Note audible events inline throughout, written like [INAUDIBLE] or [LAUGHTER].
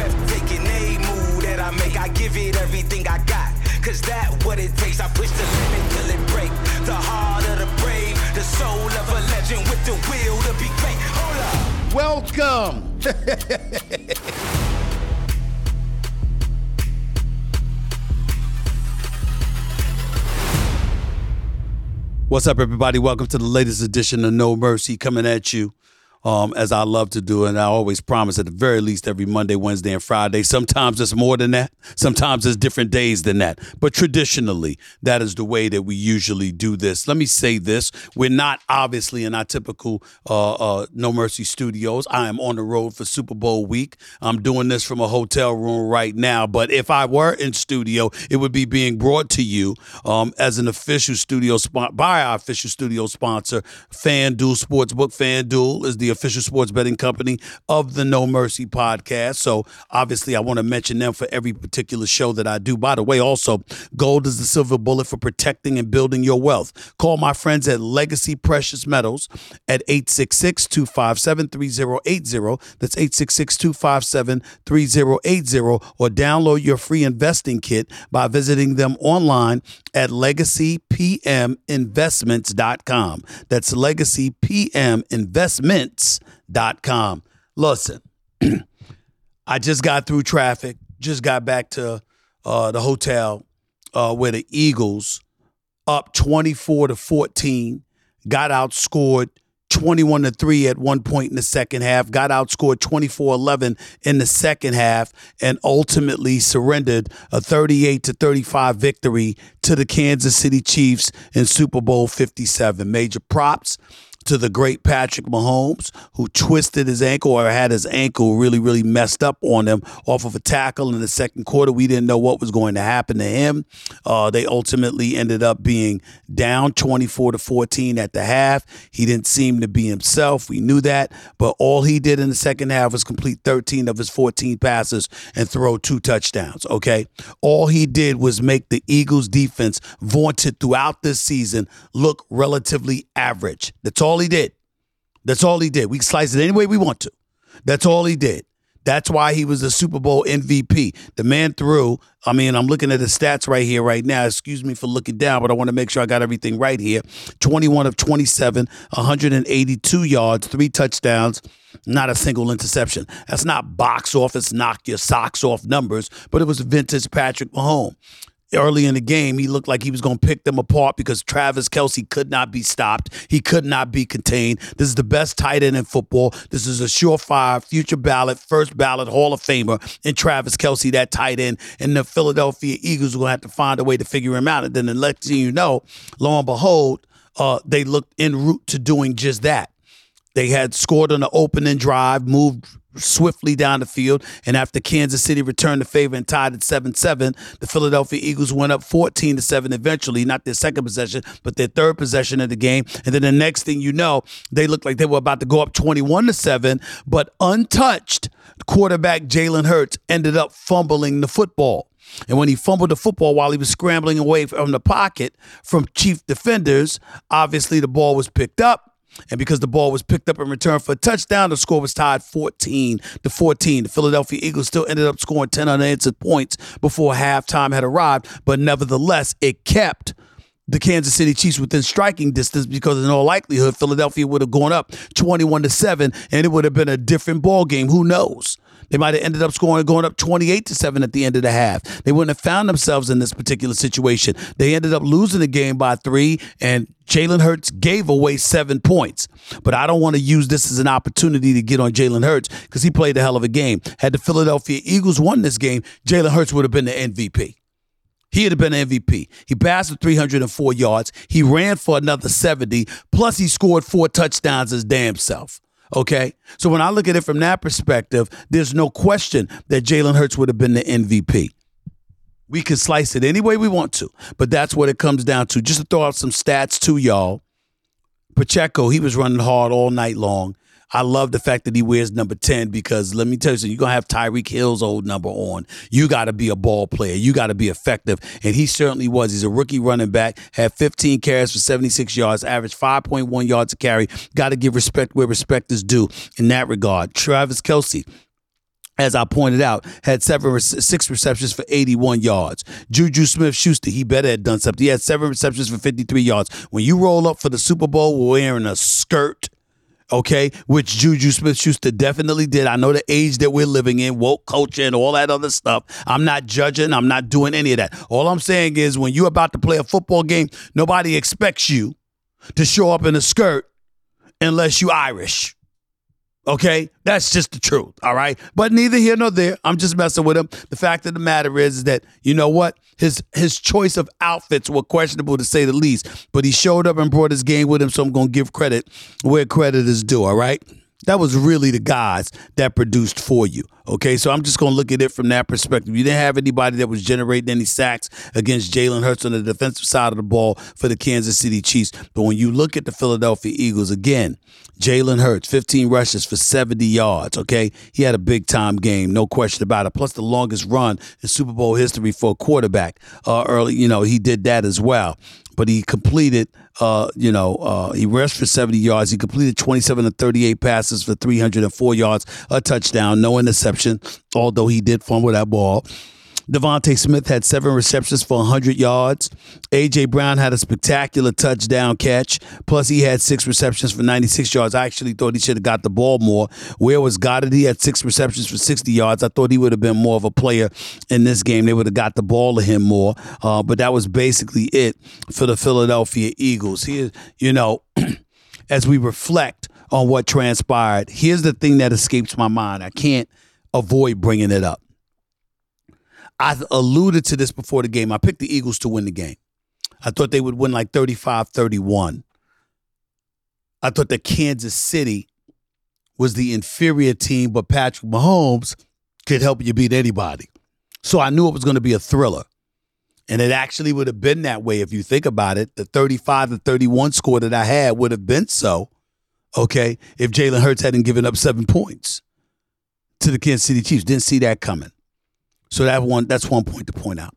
Breathtaking, a move that I make. I give it everything I got. Cause that what it takes. I push the limit till it break. The heart of the brave, the soul of a legend with the will to be great. Hold up. Welcome. What's up, everybody? Welcome to the latest edition of No Mercy coming at you um, as I love to do. And I always promise at the very least every Monday, Wednesday, and Friday. Sometimes it's more than that. Sometimes it's different days than that. But traditionally, that is the way that we usually do this. Let me say this. We're not obviously in our typical uh, uh, No Mercy studios. I am on the road for Super Bowl week. I'm doing this from a hotel room right now. But if I were in studio, it would be being brought to you um, as an official studio spot by our official studio sponsor, FanDuel Sportsbook. FanDuel is the official sports betting company of the No Mercy podcast. So obviously, I want to mention them for every particular show that I do. By the way, also, gold is the silver bullet for protecting and building your wealth. Call my friends at Legacy Precious Metals at 866 257 3080. That's 866 257 3080. Or download your free investing kit by visiting them online at legacypminvestments.com. That's legacypminvestments.com. Listen, [CLEARS THROAT] I just got through traffic, just got back to uh, the hotel uh, where the Eagles up 24 to 14 got outscored 21 to 3 at one point in the second half, got outscored 24 11 in the second half, and ultimately surrendered a 38 to 35 victory to the Kansas City Chiefs in Super Bowl 57. Major props to the great Patrick Mahomes, who twisted his ankle or had his ankle really, really messed up on him off of a tackle in the second quarter. We didn't know what was going to happen to him. Uh, they ultimately ended up being down 24 to 14 at the half. He didn't seem to be himself. We knew that. But all he did in the second half was complete 13 of his 14 passes and throw two touchdowns. Okay. All he did was make the Eagles defense vaunted throughout this season look relatively average. That's all all he did. That's all he did. We slice it any way we want to. That's all he did. That's why he was the Super Bowl MVP. The man threw, I mean, I'm looking at the stats right here, right now. Excuse me for looking down, but I want to make sure I got everything right here. 21 of 27, 182 yards, three touchdowns, not a single interception. That's not box office, knock your socks off numbers, but it was vintage Patrick Mahomes early in the game, he looked like he was going to pick them apart because Travis Kelce could not be stopped. He could not be contained. This is the best tight end in football. This is a surefire future ballot, first ballot Hall of Famer in Travis Kelce, that tight end. And the Philadelphia Eagles to have to find a way to figure him out. And then the you know, lo and behold, uh, they looked en route to doing just that. They had scored on the opening drive, moved swiftly down the field. And after Kansas City returned the favor and tied at 7 7, the Philadelphia Eagles went up 14 to 7 eventually, not their second possession, but their third possession of the game. And then the next thing you know, they looked like they were about to go up 21 to 7, but untouched, quarterback Jalen Hurts ended up fumbling the football. And when he fumbled the football while he was scrambling away from the pocket from chief defenders, obviously the ball was picked up and because the ball was picked up and returned for a touchdown, the score was tied 14 to 14. The Philadelphia Eagles still ended up scoring 10 unanswered points before halftime had arrived, but nevertheless, it kept the Kansas City Chiefs within striking distance because in all likelihood Philadelphia would have gone up 21 to 7 and it would have been a different ball game. Who knows? They might have ended up scoring going up 28 to 7 at the end of the half. They wouldn't have found themselves in this particular situation. They ended up losing the game by 3 and Jalen Hurts gave away 7 points. But I don't want to use this as an opportunity to get on Jalen Hurts cuz he played a hell of a game. Had the Philadelphia Eagles won this game, Jalen Hurts would have been the MVP. He'd have been MVP. He passed for 304 yards. He ran for another 70. Plus, he scored four touchdowns his damn self. Okay. So when I look at it from that perspective, there's no question that Jalen Hurts would have been the MVP. We can slice it any way we want to, but that's what it comes down to. Just to throw out some stats to y'all. Pacheco, he was running hard all night long. I love the fact that he wears number 10 because let me tell you something, you're going to have Tyreek Hill's old number on. You got to be a ball player. You got to be effective. And he certainly was. He's a rookie running back, had 15 carries for 76 yards, averaged 5.1 yards a carry. Got to give respect where respect is due in that regard. Travis Kelce as I pointed out, had seven, six receptions for 81 yards. Juju Smith Schuster, he better had done something. He had seven receptions for 53 yards. When you roll up for the Super Bowl wearing a skirt, okay, which Juju Smith Schuster definitely did. I know the age that we're living in, woke culture, and all that other stuff. I'm not judging, I'm not doing any of that. All I'm saying is when you're about to play a football game, nobody expects you to show up in a skirt unless you're Irish. Okay, that's just the truth. All right, but neither here nor there. I'm just messing with him. The fact of the matter is, that you know what his his choice of outfits were questionable to say the least. But he showed up and brought his game with him, so I'm gonna give credit where credit is due. All right. That was really the guys that produced for you. Okay, so I'm just to look at it from that perspective. You didn't have anybody that was generating any sacks against Jalen Hurts on the defensive side of the ball for the Kansas City Chiefs. But when you look at the Philadelphia Eagles, again, Jalen Hurts, 15 rushes for 70 yards. Okay, he had a big time game, no question about it. Plus, the longest run in Super Bowl history for a quarterback. Uh, early, you know, he did that as well but he completed, uh, you know, uh, he rushed for 70 yards. He completed 27 to 38 passes for 304 yards, a touchdown, no interception, although he did fumble that ball. DeVonta Smith had seven receptions for 100 yards. A.J. Brown had a spectacular touchdown catch. Plus, he had six receptions for 96 yards. I actually thought he should have got the ball more. Where was Goedert? He had six receptions for 60 yards. I thought he would have been more of a player in this game. They would have got the ball to him more. Uh, but that was basically it for the Philadelphia Eagles. Here, you know, [CLEARS THROAT] as we reflect on what transpired, here's the thing that escapes my mind. I can't avoid bringing it up. I alluded to this before the game. I picked the Eagles to win the game. I thought they would win like 35 31. I thought that Kansas City was the inferior team, but Patrick Mahomes could help you beat anybody. So I knew it was going to be a thriller. And it actually would have been that way if you think about it. The 35 to 31 score that I had would have been so, okay, if Jalen Hurts hadn't given up seven points to the Kansas City Chiefs. Didn't see that coming. So that one that's one point to point out.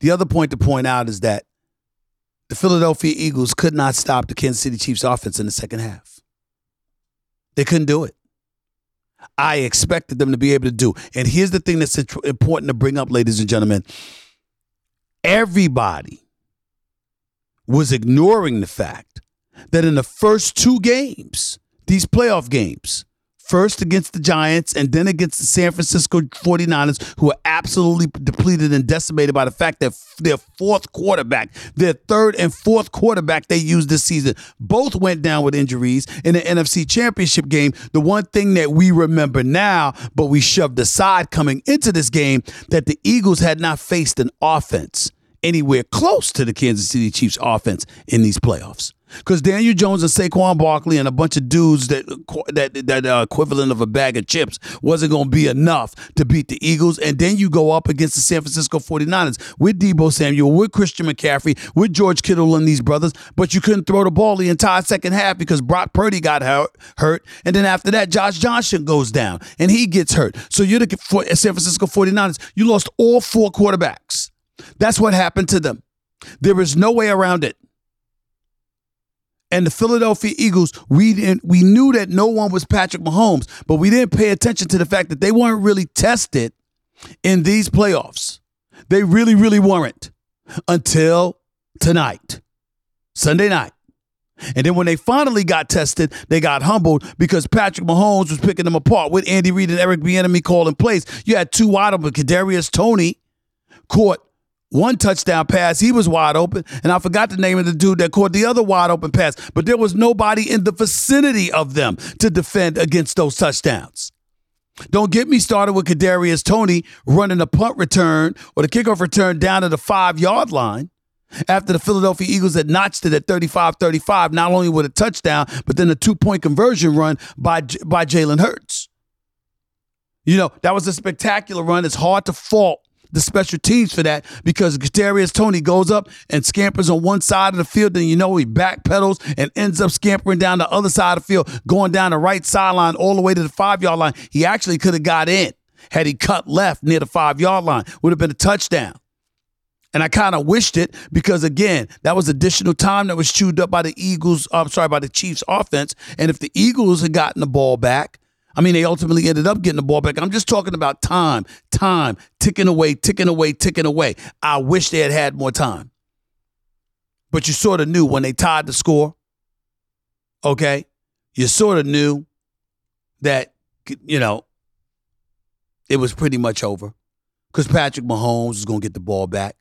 The other point to point out is that the Philadelphia Eagles could not stop the Kansas City Chiefs offense in the second half. They couldn't do it. I expected them to be able to do. And here's the thing that's important to bring up, ladies and gentlemen. Everybody was ignoring the fact that in the first two games, these playoff games, first against the Giants and then against the San Francisco 49ers, who are absolutely depleted and decimated by the fact that their fourth quarterback, their third and fourth quarterback they used this season, both went down with injuries in the NFC Championship game. The one thing that we remember now, but we shoved aside coming into this game, that the Eagles had not faced an offense anywhere close to the Kansas City Chiefs offense in these playoffs. Because Daniel Jones and Saquon Barkley and a bunch of dudes that that that equivalent of a bag of chips wasn't going to be enough to beat the Eagles. And then you go up against the San Francisco 49ers with Deebo Samuel, with Christian McCaffrey, with George Kittle and these brothers, but you couldn't throw the ball the entire second half because Brock Purdy got hurt. And then after that, Josh Johnson goes down and he gets hurt. So you're the San Francisco 49ers. You lost all four quarterbacks. That's what happened to them. There is no way around it and the Philadelphia Eagles, we didn't we knew that no one was Patrick Mahomes, but we didn't pay attention to the fact that they weren't really tested in these playoffs. They really, really weren't until tonight, Sunday night. And then when they finally got tested, they got humbled because Patrick Mahomes was picking them apart with Andy Reid and Eric Bieniemy calling plays. You had two wide open. Kadarius Toney caught one touchdown pass. He was wide open. And I forgot the name of the dude that caught the other wide open pass. But there was nobody in the vicinity of them to defend against those touchdowns. Don't get me started with Kadarius Toney running a punt return or the kickoff return down to the five yard line after the Philadelphia Eagles had notched it at 35 35, not only with a touchdown, but then a two point conversion run by, by Jalen Hurts. You know, that was a spectacular run. It's hard to fault the special teams for that because Kadarius Toney goes up and scampers on one side of the field, then you know he backpedals and ends up scampering down the other side of the field, going down the right sideline all the way to the five yard line. He actually could have got in had he cut left near the five yard line, would have been a touchdown. And I kind of wished it because again, that was additional time that was chewed up by the Eagles. I'm sorry, by the Chiefs offense. And if the Eagles had gotten the ball back, I mean, they ultimately ended up getting the ball back. I'm just talking about time, time, ticking away, ticking away, ticking away. I wish they had had more time. But you sort of knew when they tied the score, okay? You sort of knew that, you know, it was pretty much over because Patrick Mahomes was going to get the ball back.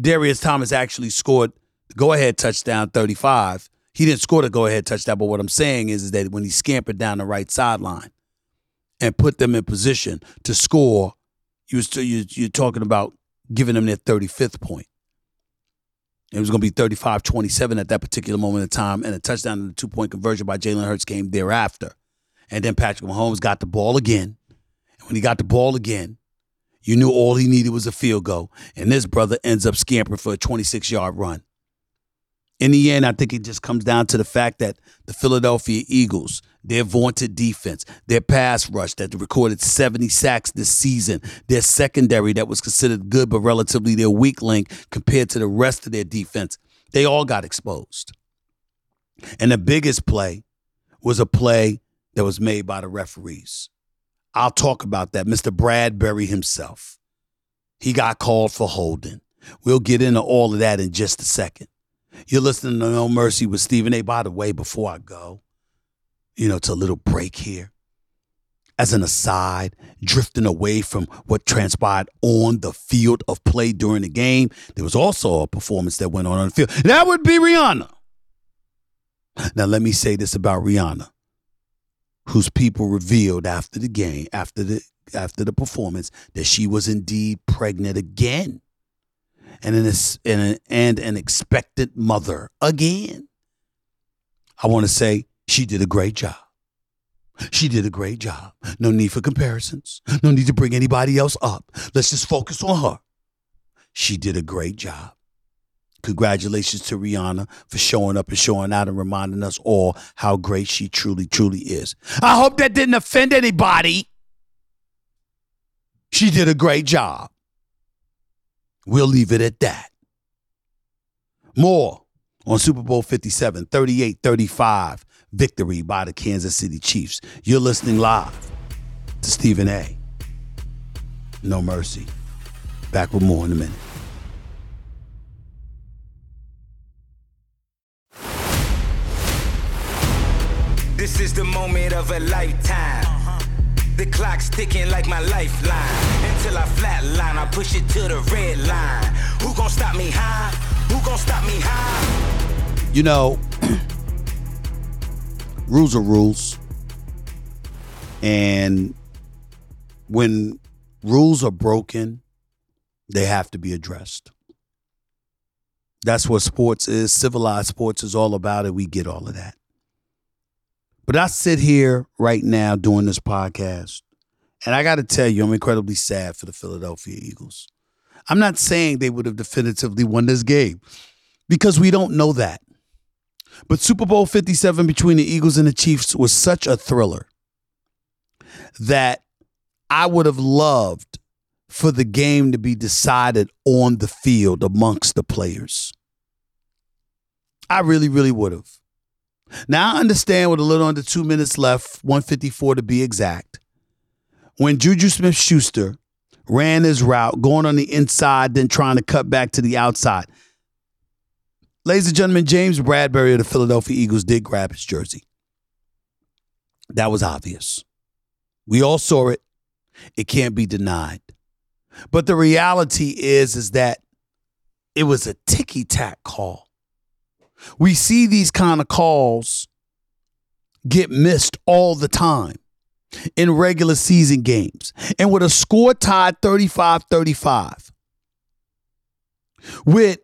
Darius Thomas actually scored the go ahead touchdown 35. He didn't score the go ahead touchdown, but what I'm saying is, is that when he scampered down the right sideline and put them in position to score, you was you, you're talking about giving them their 35th point. It was going to be 35 27 at that particular moment in time, and a touchdown and a two point conversion by Jalen Hurts came thereafter. And then Patrick Mahomes got the ball again. And when he got the ball again, you knew all he needed was a field goal. And this brother ends up scampering for a 26 yard run. In the end, I think it just comes down to the fact that the Philadelphia Eagles, their vaunted defense, their pass rush that recorded 70 sacks this season, their secondary that was considered good but relatively their weak link compared to the rest of their defense, they all got exposed. And the biggest play was a play that was made by the referees. I'll talk about that. Mr. Bradberry himself. He got called for holding. We'll get into all of that in just a second. You're listening to No Mercy with Stephen A. By the way, before I go, you know, it's a little break here. As an aside, drifting away from what transpired on the field of play during the game, there was also a performance that went on on the field. That would be Rihanna. Now, let me say this about Rihanna whose people revealed after the game, after the after the performance, that she was indeed pregnant again, and an and an, and an expectant mother again. I want to say she did a great job. She did a great job. No need for comparisons. No need to bring anybody else up. Let's just focus on her. She did a great job. Congratulations to Rihanna for showing up and showing out and reminding us all how great she truly, truly is. I hope that didn't offend anybody. She did a great job. We'll leave it at that. More on Super Bowl 57, 38 35, victory by the Kansas City Chiefs. You're listening live to Stephen A. No mercy. Back with more in a minute. This is the moment of a lifetime. The clock's ticking like my lifeline. Until I flatline, I push it to the red line. Who gon' stop me high? Who gon' stop me high? You know, [CLEARS THROAT] rules are rules. And when rules are broken, they have to be addressed. That's what sports is. Civilized sports is all about it. We get all of that. But I sit here right now doing this podcast, and I got to tell you, I'm incredibly sad for the Philadelphia Eagles. I'm not saying they would have definitively won this game because we don't know that. But Super Bowl 57 between the Eagles and the Chiefs was such a thriller that I would have loved for the game to be decided on the field amongst the players. I really, really would have. Now I understand with a little under two minutes left, 154 to be exact. When Juju Smith Schuster ran his route, going on the inside, then trying to cut back to the outside. Ladies and gentlemen, James Bradberry of the Philadelphia Eagles did grab his jersey. That was obvious. We all saw it. It can't be denied. But the reality is, is that it was a ticky tack call. We see these kind of calls get missed all the time in regular season games. And with a score tied 35 35, with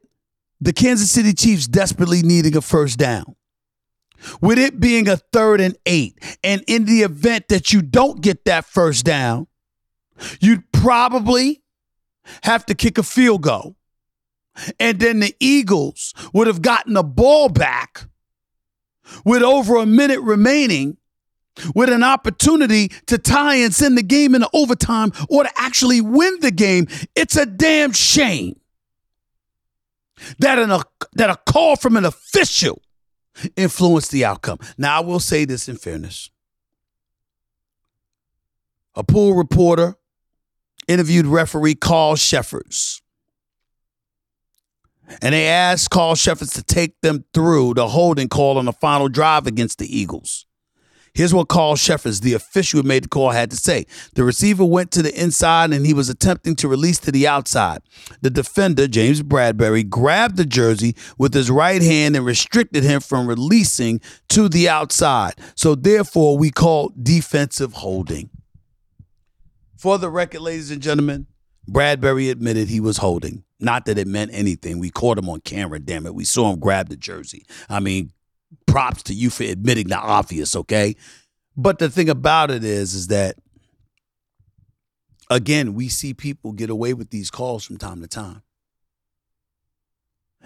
the Kansas City Chiefs desperately needing a first down. With it being a third and eight, and in the event that you don't get that first down, you'd probably have to kick a field goal. And then the Eagles would have gotten the ball back with over a minute remaining with an opportunity to tie and send the game into overtime or to actually win the game. It's a damn shame that an, that a call from an official influenced the outcome. Now, I will say this in fairness. A pool reporter interviewed referee Carl Cheffers. And they asked Carl Cheffers to take them through the holding call on the final drive against the Eagles. Here's what Carl Cheffers, the official who made the call, had to say. The receiver went to the inside and he was attempting to release to the outside. The defender, James Bradberry, grabbed the jersey with his right hand and restricted him from releasing to the outside. So therefore, we call defensive holding. For the record, ladies and gentlemen, Bradberry admitted he was holding. Not that it meant anything. We caught him on camera, damn it. We saw him grab the jersey. I mean, props to you for admitting the obvious, okay? But the thing about it is, is that again, we see people get away with these calls from time to time.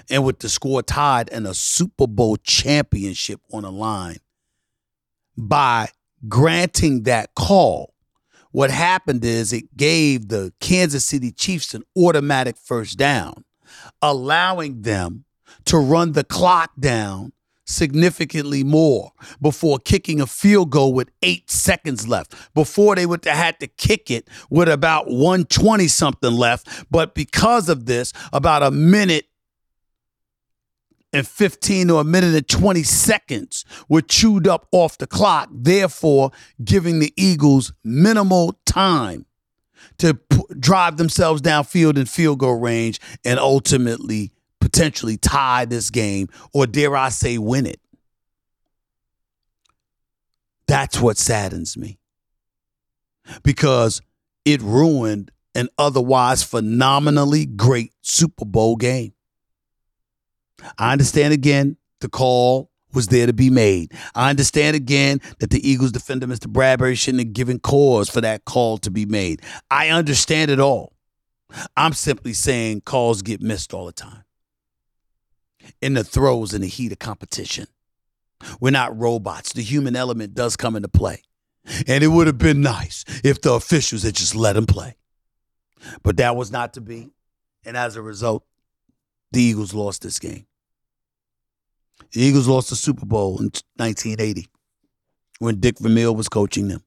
And with the score tied and a Super Bowl championship on the line, by granting that call, what happened is it gave the Kansas City Chiefs an automatic first down, allowing them to run the clock down significantly more before kicking a field goal with eight seconds left. Before they would have had to kick it with about 120 something left. But because of this, about a minute and 15 or a minute and 20 seconds were chewed up off the clock, therefore giving the Eagles minimal time to p- drive themselves downfield in field goal range and ultimately potentially tie this game or dare I say win it. That's what saddens me. Because it ruined an otherwise phenomenally great Super Bowl game. I understand again the call was there to be made. I understand again that the Eagles defender, Mr. Bradberry, shouldn't have given cause for that call to be made. I understand it all. I'm simply saying calls get missed all the time in the throes and the heat of competition. We're not robots. The human element does come into play. And it would have been nice if the officials had just let him play. But that was not to be. And as a result, the Eagles lost this game. The Eagles lost the Super Bowl in 1980 when Dick Vermeil was coaching them.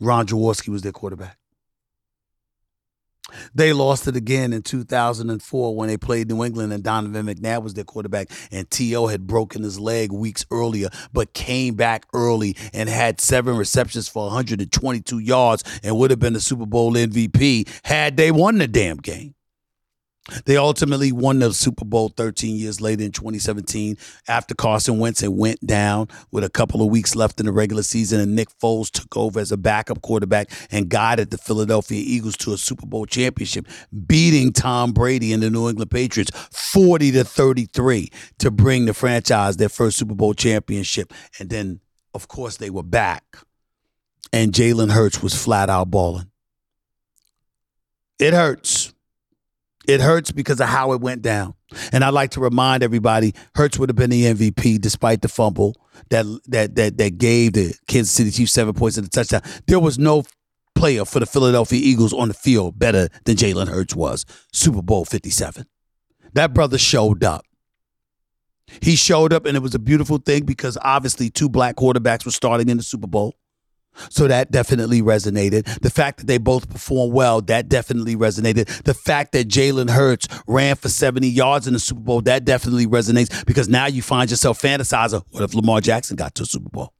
Ron Jaworski was their quarterback. They lost it again in 2004 when they played New England and Donovan McNabb was their quarterback and T.O. had broken his leg weeks earlier but came back early and had seven receptions for 122 yards and would have been the Super Bowl MVP had they won the damn game. They ultimately won the Super Bowl 13 years later in 2017 after Carson Wentz had went down with a couple of weeks left in the regular season and Nick Foles took over as a backup quarterback and guided the Philadelphia Eagles to a Super Bowl championship, beating Tom Brady and the New England Patriots 40 to 33 to bring the franchise their first Super Bowl championship. And then, of course, they were back. And Jalen Hurts was flat out balling. It hurts. It hurts because of how it went down. And I'd like to remind everybody, Hurts would have been the MVP despite the fumble that that that that gave the Kansas City Chiefs seven points in the touchdown. There was no player for the Philadelphia Eagles on the field better than Jalen Hurts was. Super Bowl 57. That brother showed up. He showed up, and it was a beautiful thing because obviously two black quarterbacks were starting in the Super Bowl. So that definitely resonated. The fact that they both performed well, that definitely resonated. The fact that Jalen Hurts ran for 70 yards in the Super Bowl, that definitely resonates because now you find yourself fantasizing, what if Lamar Jackson got to a Super Bowl?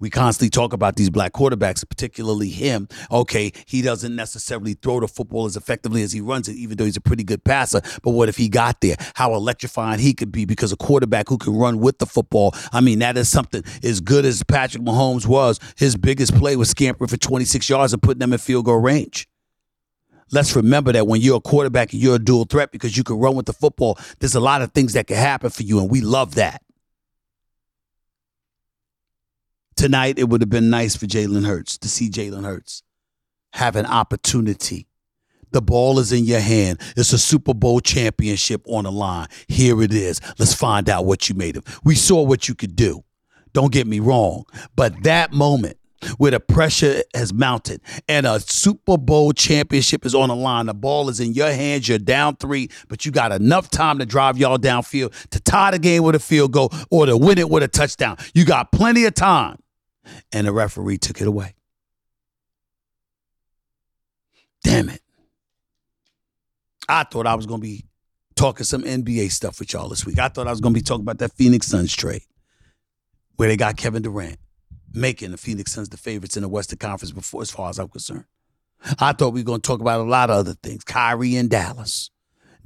We constantly talk about these black quarterbacks, particularly him. Okay, he doesn't necessarily throw the football as effectively as he runs it, even though he's a pretty good passer. But what if he got there? How electrifying he could be because a quarterback who can run with the football. I mean, that is something as good as Patrick Mahomes was. His biggest play was scampering for 26 yards and putting them in field goal range. Let's remember that when you're a quarterback and you're a dual threat because you can run with the football, there's a lot of things that can happen for you, and we love that. Tonight, it would have been nice for Jalen Hurts to see Jalen Hurts have an opportunity. The ball is in your hand. It's a Super Bowl championship on the line. Here it is. Let's find out what you made of. We saw what you could do. Don't get me wrong. But that moment where the pressure has mounted and a Super Bowl championship is on the line, the ball is in your hands, you're down three, but you got enough time to drive y'all downfield to tie the game with a field goal or to win it with a touchdown. You got plenty of time. And the referee took it away. Damn it. I thought I was going to be talking some NBA stuff with y'all this week. I thought I was going to be talking about that Phoenix Suns trade where they got Kevin Durant, making the Phoenix Suns the favorites in the Western Conference before, as far as I'm concerned. I thought we were going to talk about a lot of other things Kyrie and Dallas.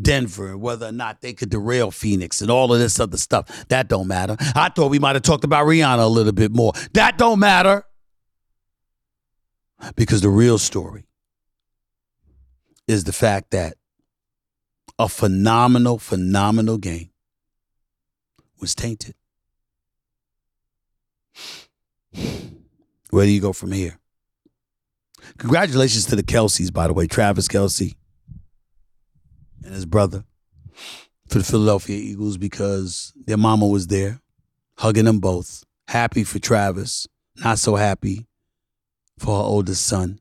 Denver and whether or not they could derail Phoenix and all of this other stuff. That don't matter. I thought we might have talked about Rihanna a little bit more. That don't matter. Because the real story is the fact that a phenomenal, phenomenal game was tainted. Where do you go from here? Congratulations to the Kelces, by the way. Travis Kelce and his brother for the Philadelphia Eagles because their mama was there, hugging them both. Happy for Travis, not so happy for her oldest son.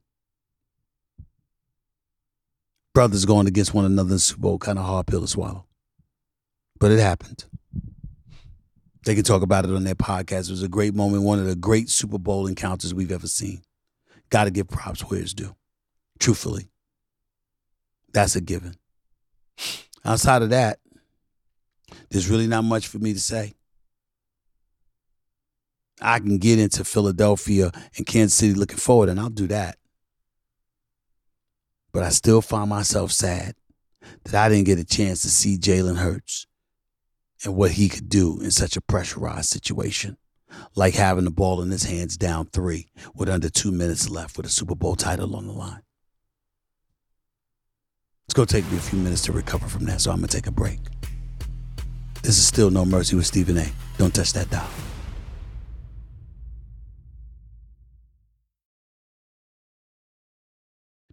Brothers going against one another in Super Bowl, kind of hard pill to swallow. But it happened. They can talk about it on their podcast. It was a great moment, one of the great Super Bowl encounters we've ever seen. Got to give props where it's due. Truthfully, that's a given. Outside of that, there's really not much for me to say. I can get into Philadelphia and Kansas City looking forward, and I'll do that. But I still find myself sad that I didn't get a chance to see Jalen Hurts and what he could do in such a pressurized situation, like having the ball in his hands down three with under two minutes left with a Super Bowl title on the line. It's going to take me a few minutes to recover from that, so I'm going to take a break. This is still No Mercy with Stephen A. Don't touch that dial.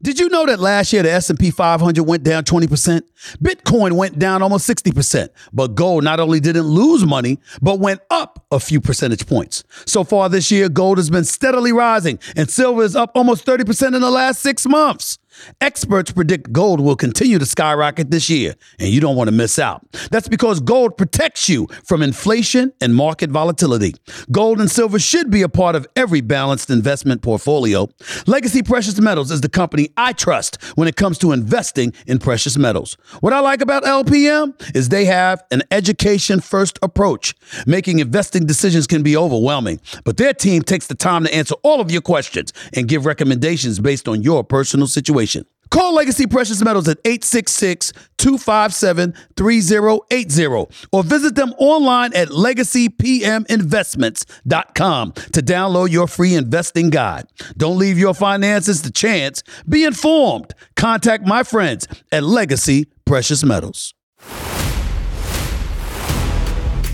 Did you know that last year the S&P 500 went down 20%? Bitcoin went down almost 60%. But gold not only didn't lose money, but went up a few percentage points. So far this year, gold has been steadily rising and silver is up almost 30% in the last 6 months. Experts predict gold will continue to skyrocket this year, and you don't want to miss out. That's because gold protects you from inflation and market volatility. Gold and silver should be a part of every balanced investment portfolio. Legacy Precious Metals is the company I trust when it comes to investing in precious metals. What I like about LPM is they have an education first approach. Making investing decisions can be overwhelming, but their team takes the time to answer all of your questions and give recommendations based on your personal situation. Call Legacy Precious Metals at 866 257 3080 or visit them online at legacypminvestments.com to download your free investing guide. Don't leave your finances to chance. Be informed. Contact my friends at Legacy Precious Metals.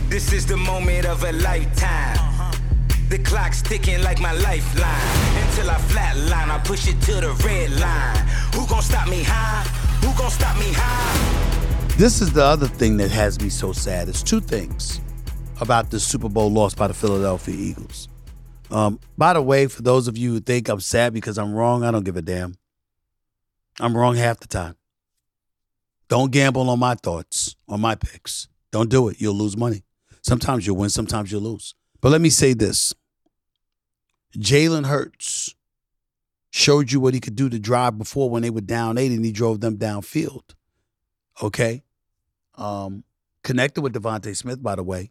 This is the moment of a lifetime. The clock's ticking like my lifeline. Until I flatline, I push it to the red line. Who gon' stop me high? Who gon' stop me high? This is the other thing that has me so sad. It's two things about the Super Bowl loss by the Philadelphia Eagles. Um, by the way, for those of you who think I'm sad because I'm wrong, I don't give a damn. I'm wrong half the time. Don't gamble on my thoughts, on my picks. Don't do it. You'll lose money. Sometimes you'll win, sometimes you'll lose. But let me say this Jalen Hurts showed you what he could do to drive before when they were down eight and he drove them downfield. Okay. Um, connected with DeVonta Smith, by the way.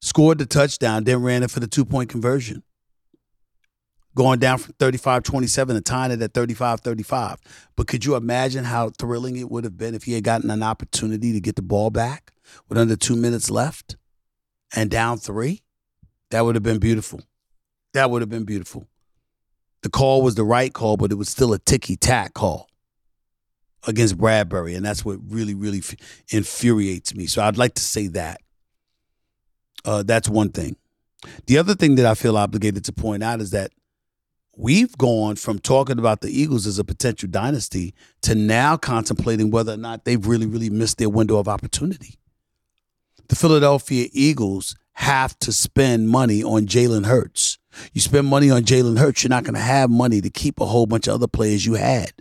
Scored the touchdown, then ran it for the two point conversion. Going down from 35 27 and tying it at 35 35. But could you imagine how thrilling it would have been if he had gotten an opportunity to get the ball back with under two minutes left and down three? That would have been beautiful. That would have been beautiful. The call was the right call, but it was still a ticky tack call. against Bradberry, and that's what really, really infuriates me. So I'd like to say that. Uh, that's one thing. The other thing that I feel obligated to point out is that we've gone from talking about the Eagles as a potential dynasty to now contemplating whether or not they've really, really missed their window of opportunity. The Philadelphia Eagles have to spend money on Jalen Hurts. You spend money on Jalen Hurts, you're not going to have money to keep a whole bunch of other players you had.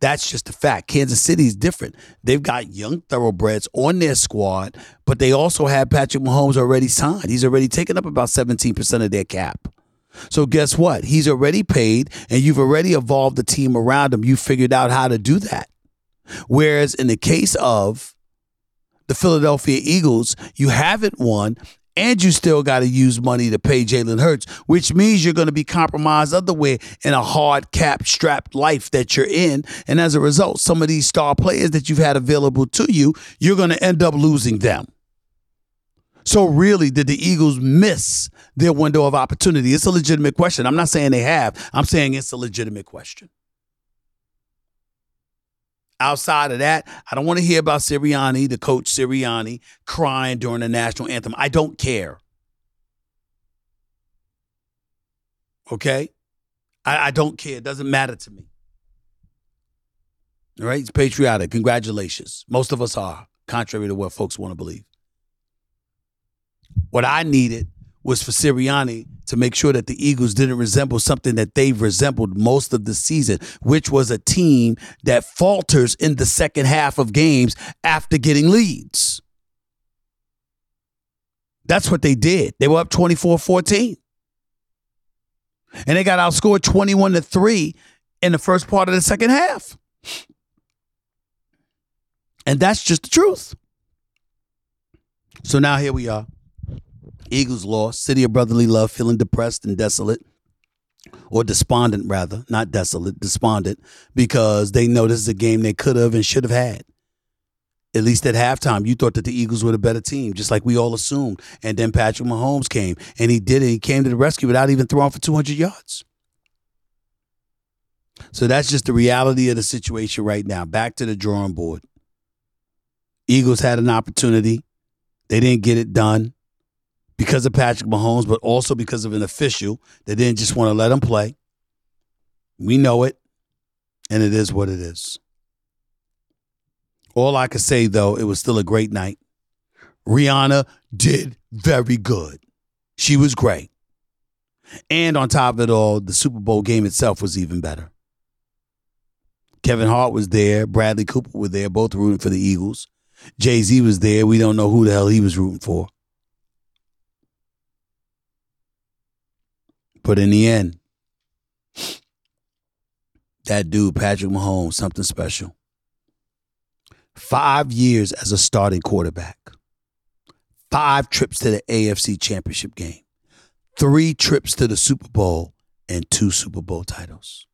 That's just a fact. Kansas City is different. They've got young thoroughbreds on their squad, but they also have Patrick Mahomes already signed. He's already taken up about 17% of their cap. So guess what? He's already paid, and you've already evolved the team around him. You figured out how to do that. Whereas in the case of the Philadelphia Eagles, you haven't won, and you still got to use money to pay Jalen Hurts, which means you're going to be compromised other way in a hard cap strapped life that you're in. And as a result, some of these star players that you've had available to you, you're going to end up losing them. So, really, did the Eagles miss their window of opportunity? It's a legitimate question. I'm not saying they have, I'm saying it's a legitimate question. Outside of that, I don't want to hear about Sirianni, the coach Sirianni, crying during the national anthem. I don't care. Okay? I, I don't care. It doesn't matter to me. All right? It's patriotic. Congratulations. Most of us are, contrary to what folks want to believe. What I needed was for Sirianni to make sure that the Eagles didn't resemble something that they've resembled most of the season, which was a team that falters in the second half of games after getting leads. That's what they did. They were up 24 14. And they got outscored 21 to 3 in the first part of the second half. And that's just the truth. So now here we are. Eagles lost. City of Brotherly Love feeling depressed and desolate, or despondent rather, not desolate, despondent, because they know this is a game they could have and should have had. At least at halftime, you thought that the Eagles were the better team, just like we all assumed. And then Patrick Mahomes came, and he did it. He came to the rescue without even throwing for 200 yards. So that's just the reality of the situation right now. Back to the drawing board. Eagles had an opportunity. They didn't get it done because of Patrick Mahomes, but also because of an official that didn't just want to let him play. We know it, and it is what it is. All I can say, though, it was still a great night. Rihanna did very good. She was great. And on top of it all, the Super Bowl game itself was even better. Kevin Hart was there. Bradley Cooper was there, both rooting for the Eagles. Jay Z was there. We don't know who the hell he was rooting for. But in the end, that dude, Patrick Mahomes, something special. Five years as a starting quarterback, five trips to the AFC Championship game, three trips to the Super Bowl, and two Super Bowl titles.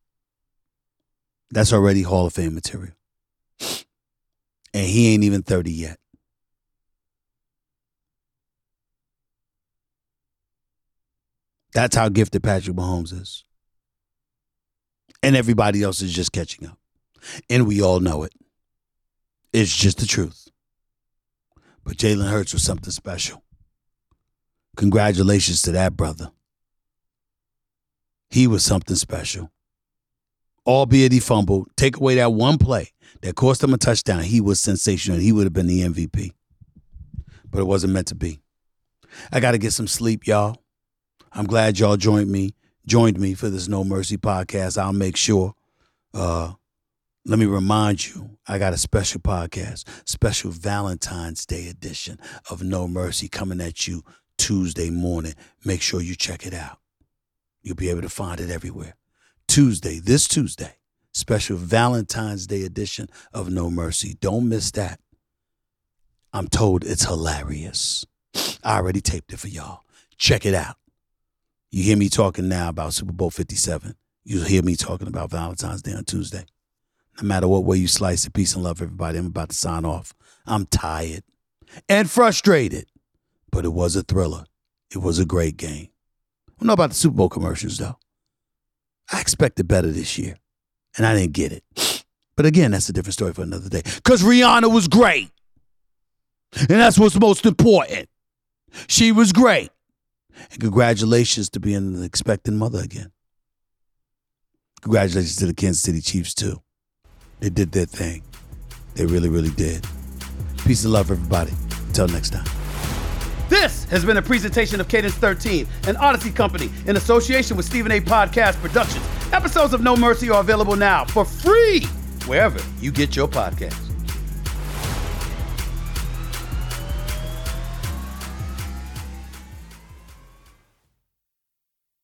That's already Hall of Fame material. And he ain't even 30 yet. That's how gifted Patrick Mahomes is. And everybody else is just catching up. And we all know it. It's just the truth. But Jalen Hurts was something special. Congratulations to that brother. He was something special. Albeit he fumbled, take away that one play that cost him a touchdown. He was sensational. He would have been the MVP. But it wasn't meant to be. I got to get some sleep, y'all. I'm glad y'all joined me, joined me for this No Mercy podcast. I'll make sure. Uh, let me remind you, I got a special podcast, special Valentine's Day edition of No Mercy coming at you Tuesday morning. Make sure you check it out. You'll be able to find it everywhere. Tuesday, this Tuesday, special Valentine's Day edition of No Mercy. Don't miss that. I'm told it's hilarious. I already taped it for y'all. Check it out. You hear me talking now about Super Bowl 57. You'll hear me talking about Valentine's Day on Tuesday. No matter what way you slice it, peace and love, everybody. I'm about to sign off. I'm tired and frustrated, but it was a thriller. It was a great game. I don't know about the Super Bowl commercials, though. I expected better this year, and I didn't get it. [SNIFFS] But again, that's a different story for another day. Because Rihanna was great. And that's what's most important. She was great. And congratulations to being an expecting mother again. Congratulations to the Kansas City Chiefs, too. They did their thing. They really, really did. Peace and love, everybody. Until next time. This has been a presentation of Cadence 13, an Audacy company in association with Stephen A. Podcast Productions. Episodes of No Mercy are available now for free wherever you get your podcasts.